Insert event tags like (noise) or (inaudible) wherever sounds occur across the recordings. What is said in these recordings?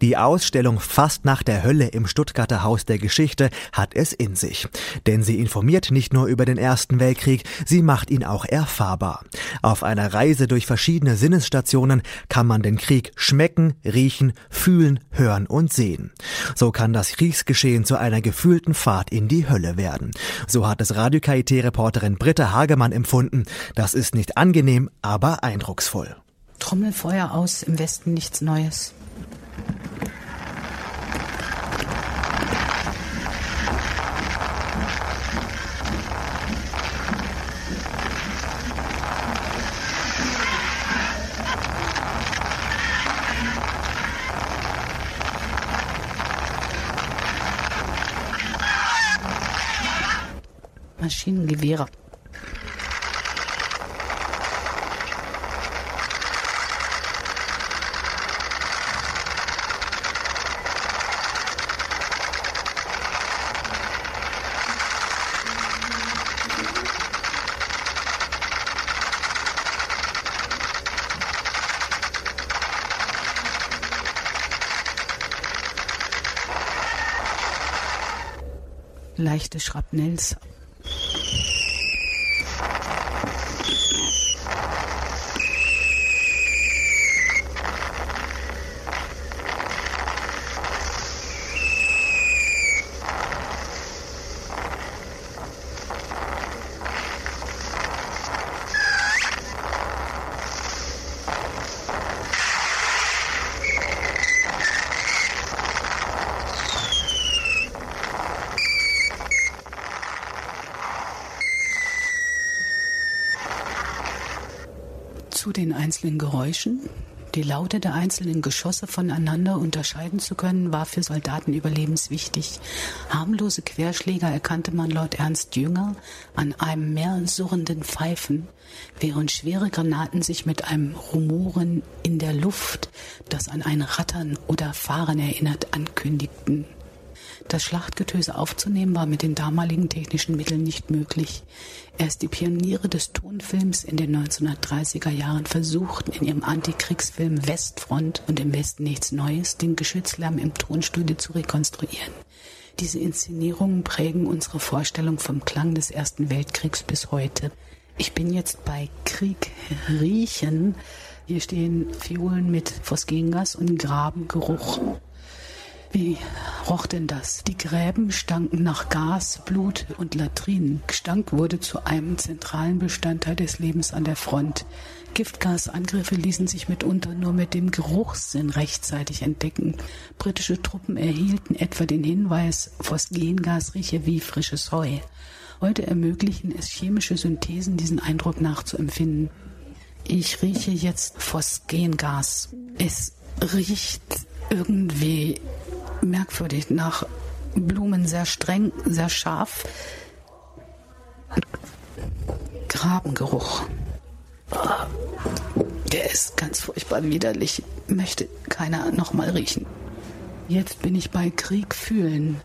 Die Ausstellung Fast nach der Hölle im Stuttgarter Haus der Geschichte hat es in sich. Denn sie informiert nicht nur über den Ersten Weltkrieg, sie macht ihn auch erfahrbar. Auf einer Reise durch verschiedene Sinnesstationen kann man den Krieg schmecken, riechen, fühlen, hören und sehen. So kann das Kriegsgeschehen zu einer gefühlten Fahrt in die Hölle werden. So hat es Radio reporterin Britta Hagemann empfunden. Das ist nicht angenehm, aber eindrucksvoll. Trommelfeuer aus, im Westen nichts Neues. Maschinengewehre. leichte Schrapnells zu den einzelnen Geräuschen. Die Laute der einzelnen Geschosse voneinander unterscheiden zu können, war für Soldaten überlebenswichtig. Harmlose Querschläger erkannte man laut Ernst Jünger an einem mehr surrenden Pfeifen, während schwere Granaten sich mit einem Rumoren in der Luft, das an ein Rattern oder Fahren erinnert, ankündigten. Das Schlachtgetöse aufzunehmen war mit den damaligen technischen Mitteln nicht möglich. Erst die Pioniere des Tonfilms in den 1930er Jahren versuchten in ihrem Antikriegsfilm Westfront und im Westen nichts Neues den Geschützlärm im Tonstudio zu rekonstruieren. Diese Inszenierungen prägen unsere Vorstellung vom Klang des Ersten Weltkriegs bis heute. Ich bin jetzt bei Krieg riechen. Hier stehen Fiolen mit Phosgengas und Grabengeruch. Wie roch denn das? Die Gräben stanken nach Gas, Blut und Latrinen. Gestank wurde zu einem zentralen Bestandteil des Lebens an der Front. Giftgasangriffe ließen sich mitunter nur mit dem Geruchssinn rechtzeitig entdecken. Britische Truppen erhielten etwa den Hinweis, Phosgengas rieche wie frisches Heu. Heute ermöglichen es chemische Synthesen, diesen Eindruck nachzuempfinden. Ich rieche jetzt Phosgengas. Es riecht irgendwie merkwürdig nach Blumen, sehr streng, sehr scharf. Grabengeruch. Der ist ganz furchtbar widerlich. Möchte keiner nochmal riechen. Jetzt bin ich bei Krieg fühlen.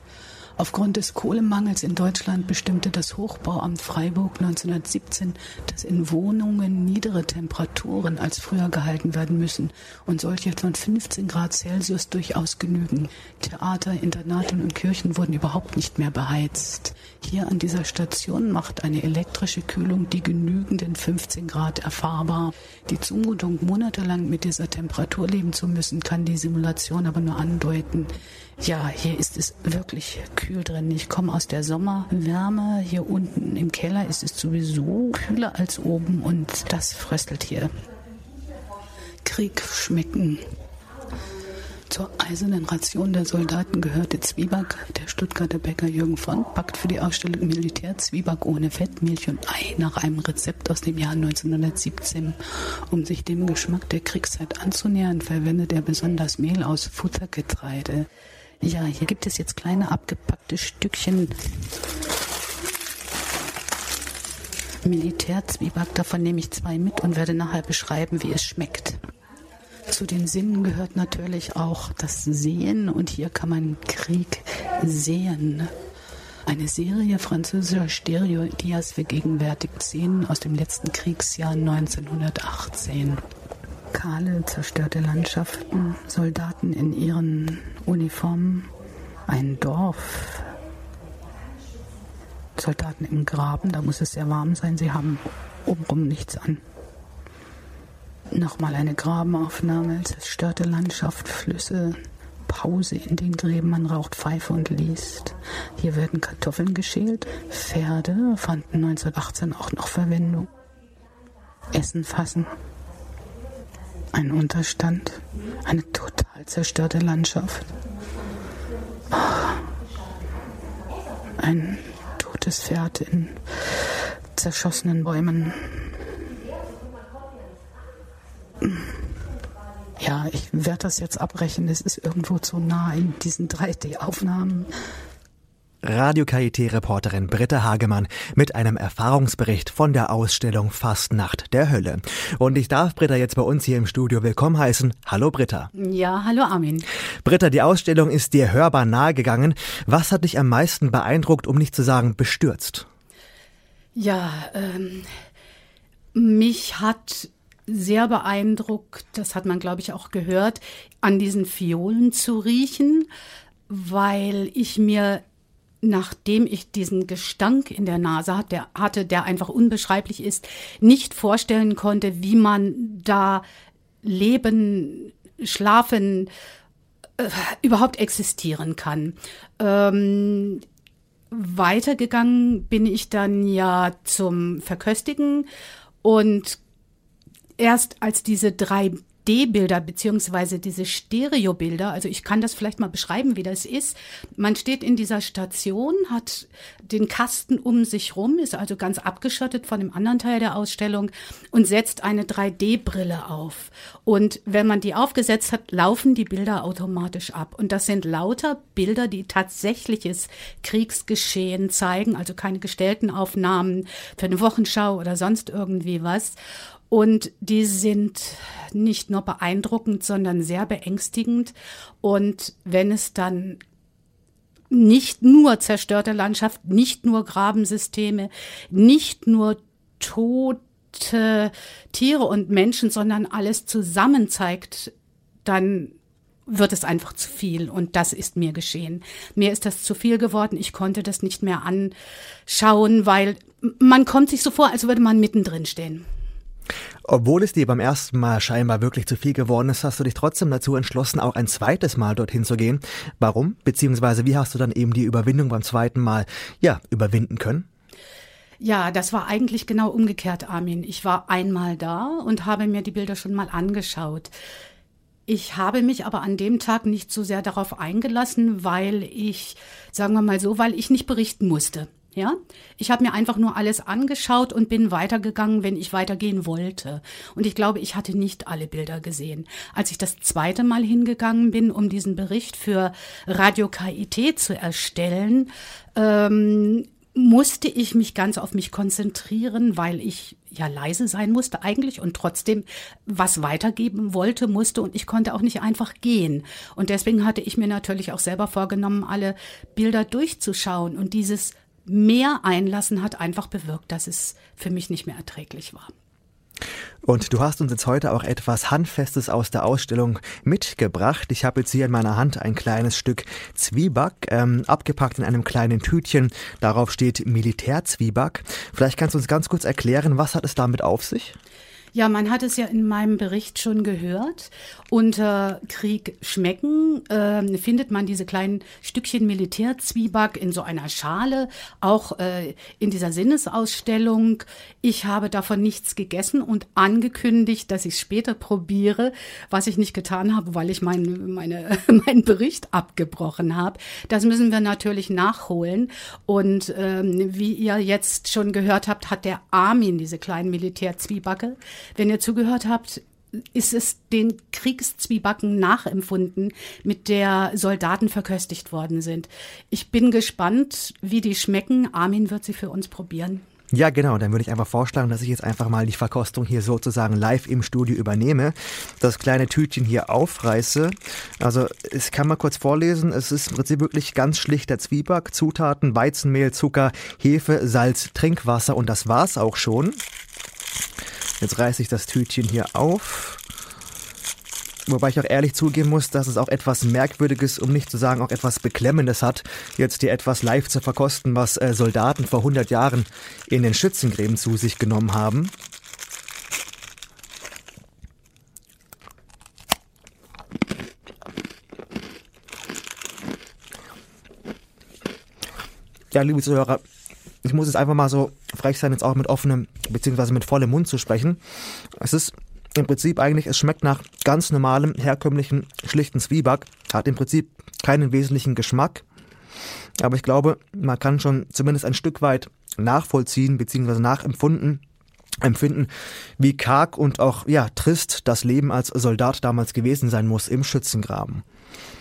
Aufgrund des Kohlemangels in Deutschland bestimmte das Hochbauamt Freiburg 1917, dass in Wohnungen niedere Temperaturen als früher gehalten werden müssen und solche von 15 Grad Celsius durchaus genügen. Theater, Internate und Kirchen wurden überhaupt nicht mehr beheizt. Hier an dieser Station macht eine elektrische Kühlung die genügenden 15 Grad erfahrbar. Die Zumutung, monatelang mit dieser Temperatur leben zu müssen, kann die Simulation aber nur andeuten. Ja, hier ist es wirklich kühl drin. Ich komme aus der Sommerwärme. Hier unten im Keller ist es sowieso kühler als oben und das fröstelt hier. Krieg schmecken. Zur eisernen Ration der Soldaten gehörte Zwieback. Der Stuttgarter Bäcker Jürgen von backt für die Ausstellung Militär Zwieback ohne Fett, Milch und Ei nach einem Rezept aus dem Jahr 1917. Um sich dem Geschmack der Kriegszeit anzunähern, verwendet er besonders Mehl aus Futtergetreide. Ja, hier gibt es jetzt kleine abgepackte Stückchen Militärzwieback. Davon nehme ich zwei mit und werde nachher beschreiben, wie es schmeckt. Zu den Sinnen gehört natürlich auch das Sehen und hier kann man Krieg sehen. Eine Serie französischer Stereo-Dias vergegenwärtigt Szenen aus dem letzten Kriegsjahr 1918. kahle, zerstörte Landschaften, Soldaten in ihren Uniformen, ein Dorf, Soldaten im Graben, da muss es sehr warm sein, sie haben obenrum nichts an. Nochmal eine Grabenaufnahme, zerstörte Landschaft, Flüsse, Pause in den Gräben, man raucht Pfeife und liest. Hier werden Kartoffeln geschält. Pferde fanden 1918 auch noch Verwendung. Essen fassen. Ein Unterstand, eine total zerstörte Landschaft. Ein totes Pferd in zerschossenen Bäumen. Ja, ich werde das jetzt abbrechen. Es ist irgendwo zu nah in diesen 3D-Aufnahmen. Radio KIT-Reporterin Britta Hagemann mit einem Erfahrungsbericht von der Ausstellung Fastnacht der Hölle. Und ich darf Britta jetzt bei uns hier im Studio willkommen heißen. Hallo Britta. Ja, hallo Armin. Britta, die Ausstellung ist dir hörbar nahegegangen. Was hat dich am meisten beeindruckt, um nicht zu sagen bestürzt? Ja, ähm, mich hat sehr beeindruckt, das hat man, glaube ich, auch gehört, an diesen Fiolen zu riechen, weil ich mir nachdem ich diesen Gestank in der Nase hatte, der einfach unbeschreiblich ist, nicht vorstellen konnte, wie man da leben, schlafen, äh, überhaupt existieren kann. Ähm, weitergegangen bin ich dann ja zum Verköstigen und erst als diese drei D-Bilder beziehungsweise diese Stereobilder, also ich kann das vielleicht mal beschreiben, wie das ist. Man steht in dieser Station, hat den Kasten um sich rum, ist also ganz abgeschottet von dem anderen Teil der Ausstellung und setzt eine 3D-Brille auf. Und wenn man die aufgesetzt hat, laufen die Bilder automatisch ab. Und das sind lauter Bilder, die tatsächliches Kriegsgeschehen zeigen, also keine gestellten Aufnahmen für eine Wochenschau oder sonst irgendwie was. Und die sind nicht nur beeindruckend, sondern sehr beängstigend. Und wenn es dann nicht nur zerstörte Landschaft, nicht nur Grabensysteme, nicht nur tote Tiere und Menschen, sondern alles zusammen zeigt, dann wird es einfach zu viel und das ist mir geschehen. Mir ist das zu viel geworden, ich konnte das nicht mehr anschauen, weil man kommt sich so vor, als würde man mittendrin stehen. Obwohl es dir beim ersten Mal scheinbar wirklich zu viel geworden ist, hast du dich trotzdem dazu entschlossen, auch ein zweites Mal dorthin zu gehen. Warum? Beziehungsweise wie hast du dann eben die Überwindung beim zweiten Mal, ja, überwinden können? Ja, das war eigentlich genau umgekehrt, Armin. Ich war einmal da und habe mir die Bilder schon mal angeschaut. Ich habe mich aber an dem Tag nicht so sehr darauf eingelassen, weil ich, sagen wir mal so, weil ich nicht berichten musste. Ja, ich habe mir einfach nur alles angeschaut und bin weitergegangen, wenn ich weitergehen wollte. Und ich glaube, ich hatte nicht alle Bilder gesehen. Als ich das zweite Mal hingegangen bin, um diesen Bericht für Radio KIT zu erstellen, ähm, musste ich mich ganz auf mich konzentrieren, weil ich ja leise sein musste eigentlich und trotzdem was weitergeben wollte, musste und ich konnte auch nicht einfach gehen. Und deswegen hatte ich mir natürlich auch selber vorgenommen, alle Bilder durchzuschauen und dieses mehr einlassen hat einfach bewirkt, dass es für mich nicht mehr erträglich war. Und du hast uns jetzt heute auch etwas Handfestes aus der Ausstellung mitgebracht. Ich habe jetzt hier in meiner Hand ein kleines Stück Zwieback, ähm, abgepackt in einem kleinen Tütchen. Darauf steht Militärzwieback. Vielleicht kannst du uns ganz kurz erklären, was hat es damit auf sich? Ja, man hat es ja in meinem Bericht schon gehört. Unter Krieg schmecken äh, findet man diese kleinen Stückchen Militärzwieback in so einer Schale, auch äh, in dieser Sinnesausstellung. Ich habe davon nichts gegessen und angekündigt, dass ich es später probiere, was ich nicht getan habe, weil ich mein, meine, (laughs) meinen Bericht abgebrochen habe. Das müssen wir natürlich nachholen. Und ähm, wie ihr jetzt schon gehört habt, hat der Armin diese kleinen Militärzwiebacke wenn ihr zugehört habt, ist es den Kriegszwiebacken nachempfunden, mit der Soldaten verköstigt worden sind. Ich bin gespannt, wie die schmecken. Armin wird sie für uns probieren. Ja, genau. Dann würde ich einfach vorschlagen, dass ich jetzt einfach mal die Verkostung hier sozusagen live im Studio übernehme. Das kleine Tütchen hier aufreiße. Also, ich kann mal kurz vorlesen. Es ist im Prinzip wirklich ganz schlichter Zwieback. Zutaten, Weizenmehl, Zucker, Hefe, Salz, Trinkwasser und das war's auch schon. Jetzt reiße ich das Tütchen hier auf. Wobei ich auch ehrlich zugeben muss, dass es auch etwas Merkwürdiges, um nicht zu sagen auch etwas Beklemmendes hat, jetzt hier etwas live zu verkosten, was äh, Soldaten vor 100 Jahren in den Schützengräben zu sich genommen haben. Ja, liebe Zuhörer, ich muss jetzt einfach mal so frech sein, jetzt auch mit offenem, beziehungsweise mit vollem Mund zu sprechen. Es ist im Prinzip eigentlich, es schmeckt nach ganz normalem, herkömmlichen, schlichten Zwieback, hat im Prinzip keinen wesentlichen Geschmack. Aber ich glaube, man kann schon zumindest ein Stück weit nachvollziehen, beziehungsweise nachempfunden, empfinden, wie karg und auch, ja, trist das Leben als Soldat damals gewesen sein muss im Schützengraben.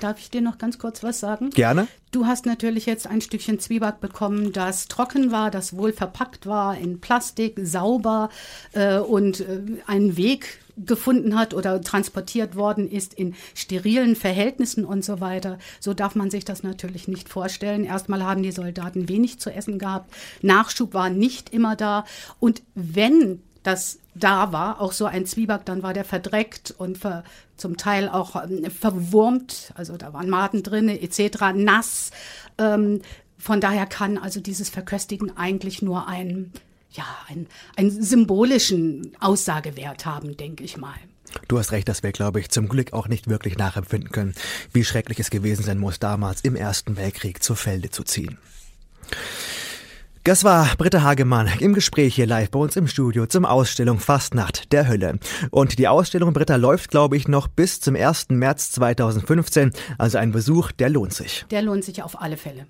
Darf ich dir noch ganz kurz was sagen? Gerne. Du hast natürlich jetzt ein Stückchen Zwieback bekommen, das trocken war, das wohl verpackt war in Plastik, sauber äh, und äh, einen Weg gefunden hat oder transportiert worden ist in sterilen Verhältnissen und so weiter. So darf man sich das natürlich nicht vorstellen. Erstmal haben die Soldaten wenig zu essen gehabt. Nachschub war nicht immer da. Und wenn das da war, auch so ein Zwieback, dann war der verdreckt und ver, zum Teil auch ähm, verwurmt, also da waren Maden drin, etc., nass. Ähm, von daher kann also dieses Verköstigen eigentlich nur ein, ja, ein, einen symbolischen Aussagewert haben, denke ich mal. Du hast recht, dass wir, glaube ich, zum Glück auch nicht wirklich nachempfinden können, wie schrecklich es gewesen sein muss, damals im Ersten Weltkrieg zu Felde zu ziehen. Das war Britta Hagemann im Gespräch hier live bei uns im Studio zum Ausstellung Fastnacht der Hölle. Und die Ausstellung Britta läuft, glaube ich, noch bis zum 1. März 2015. Also ein Besuch, der lohnt sich. Der lohnt sich auf alle Fälle.